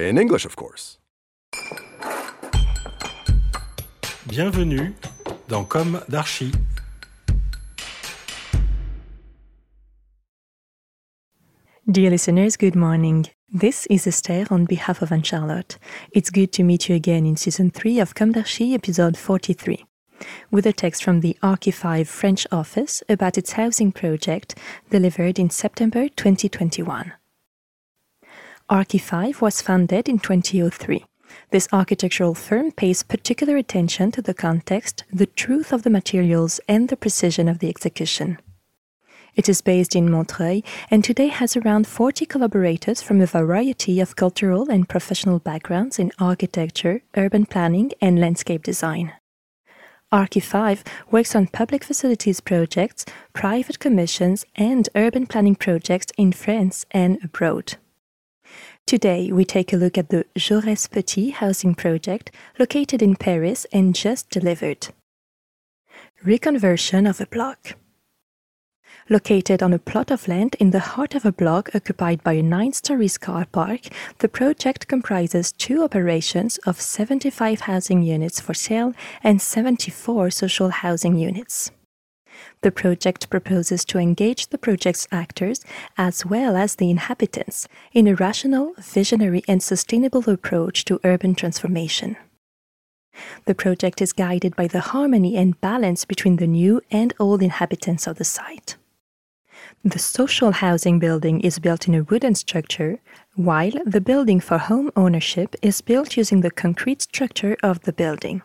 In English, of course. Bienvenue dans Comme d'Archi. Dear listeners, good morning. This is Esther on behalf of Anne Charlotte. It's good to meet you again in season 3 of Comme d'Archi, episode 43, with a text from the Archi5 French office about its housing project delivered in September 2021. Archi5 was founded in 2003. This architectural firm pays particular attention to the context, the truth of the materials, and the precision of the execution. It is based in Montreuil and today has around 40 collaborators from a variety of cultural and professional backgrounds in architecture, urban planning, and landscape design. Archi5 works on public facilities projects, private commissions, and urban planning projects in France and abroad. Today, we take a look at the Jaurès Petit housing project located in Paris and just delivered. Reconversion of a block. Located on a plot of land in the heart of a block occupied by a nine stories car park, the project comprises two operations of 75 housing units for sale and 74 social housing units. The project proposes to engage the project's actors as well as the inhabitants in a rational, visionary, and sustainable approach to urban transformation. The project is guided by the harmony and balance between the new and old inhabitants of the site. The social housing building is built in a wooden structure, while the building for home ownership is built using the concrete structure of the building.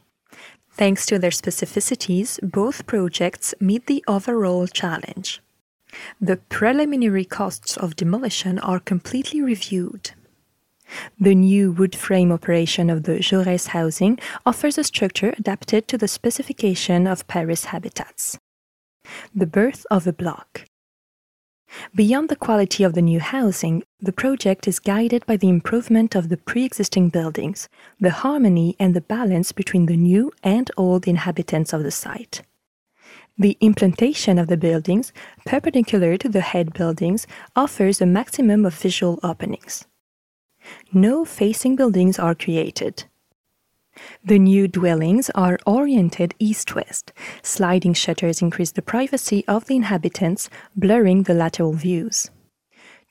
Thanks to their specificities, both projects meet the overall challenge. The preliminary costs of demolition are completely reviewed. The new wood frame operation of the Jaurès housing offers a structure adapted to the specification of Paris habitats. The birth of a block. Beyond the quality of the new housing, the project is guided by the improvement of the pre existing buildings, the harmony and the balance between the new and old inhabitants of the site. The implantation of the buildings, perpendicular to the head buildings, offers a maximum of visual openings. No facing buildings are created. The new dwellings are oriented east west. Sliding shutters increase the privacy of the inhabitants, blurring the lateral views.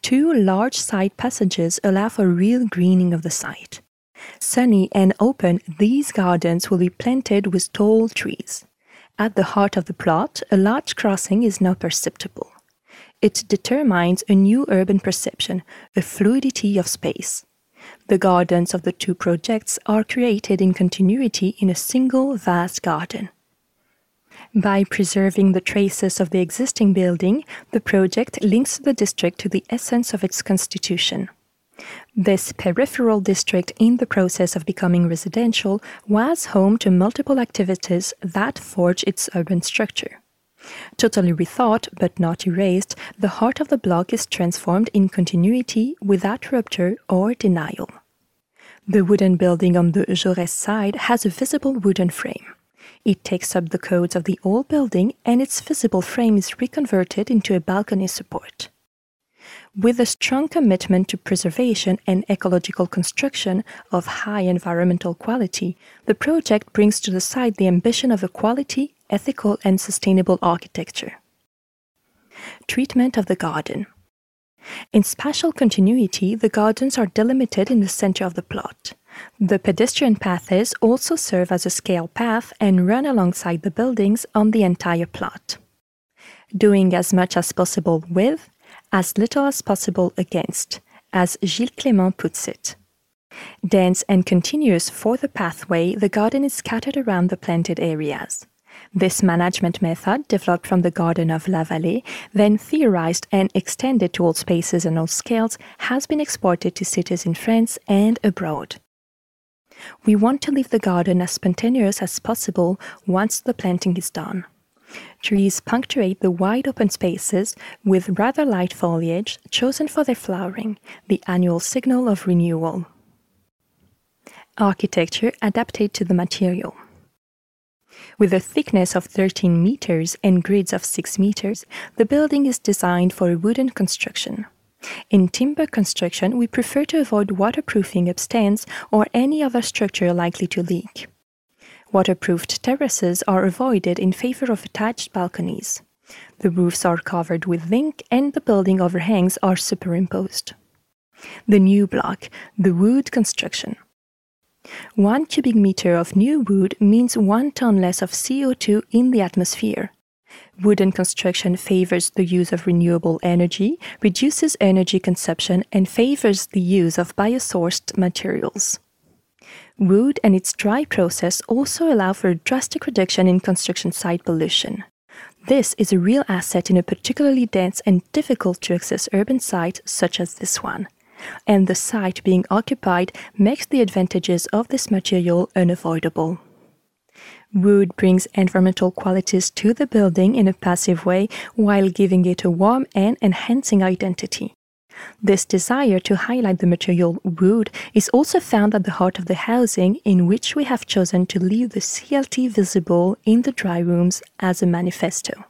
Two large side passages allow for real greening of the site. Sunny and open, these gardens will be planted with tall trees. At the heart of the plot, a large crossing is now perceptible. It determines a new urban perception, a fluidity of space. The gardens of the two projects are created in continuity in a single vast garden. By preserving the traces of the existing building, the project links the district to the essence of its constitution. This peripheral district, in the process of becoming residential, was home to multiple activities that forge its urban structure. Totally rethought but not erased, the heart of the block is transformed in continuity without rupture or denial. The wooden building on the Jaurès side has a visible wooden frame. It takes up the codes of the old building and its visible frame is reconverted into a balcony support. With a strong commitment to preservation and ecological construction of high environmental quality, the project brings to the site the ambition of a quality, ethical, and sustainable architecture. Treatment of the garden. In spatial continuity, the gardens are delimited in the center of the plot. The pedestrian paths also serve as a scale path and run alongside the buildings on the entire plot. Doing as much as possible with, as little as possible against, as Gilles Clément puts it. Dense and continuous for the pathway, the garden is scattered around the planted areas. This management method, developed from the Garden of La Vallée, then theorized and extended to all spaces and all scales, has been exported to cities in France and abroad. We want to leave the garden as spontaneous as possible once the planting is done. Trees punctuate the wide open spaces with rather light foliage chosen for their flowering, the annual signal of renewal. Architecture adapted to the material. With a thickness of 13 meters and grids of 6 meters, the building is designed for a wooden construction. In timber construction, we prefer to avoid waterproofing upstands or any other structure likely to leak. Waterproofed terraces are avoided in favor of attached balconies. The roofs are covered with zinc and the building overhangs are superimposed. The new block, the wood construction. One cubic meter of new wood means one ton less of CO2 in the atmosphere. Wooden construction favors the use of renewable energy, reduces energy consumption, and favors the use of biosourced materials. Wood and its dry process also allow for a drastic reduction in construction site pollution. This is a real asset in a particularly dense and difficult to access urban site such as this one. And the site being occupied makes the advantages of this material unavoidable. Wood brings environmental qualities to the building in a passive way while giving it a warm and enhancing identity. This desire to highlight the material wood is also found at the heart of the housing in which we have chosen to leave the CLT visible in the dry rooms as a manifesto.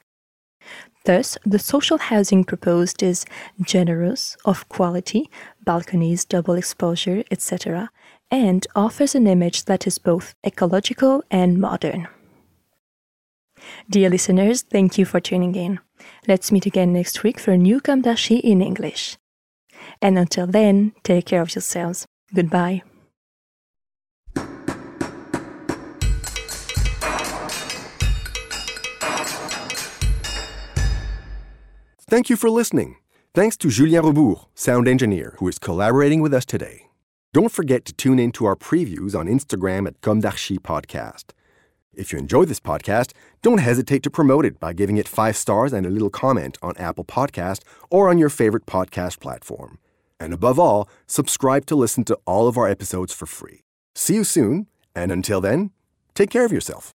Thus, the social housing proposed is generous, of quality, balconies, double exposure, etc., and offers an image that is both ecological and modern. Dear listeners, thank you for tuning in. Let's meet again next week for a new d'Archi in English. And until then, take care of yourselves. Goodbye. Thank you for listening. Thanks to Julien Rebours, sound engineer, who is collaborating with us today. Don't forget to tune in to our previews on Instagram at Comme d'Archi Podcast. If you enjoy this podcast, don't hesitate to promote it by giving it five stars and a little comment on Apple Podcast or on your favorite podcast platform. And above all, subscribe to listen to all of our episodes for free. See you soon, and until then, take care of yourself.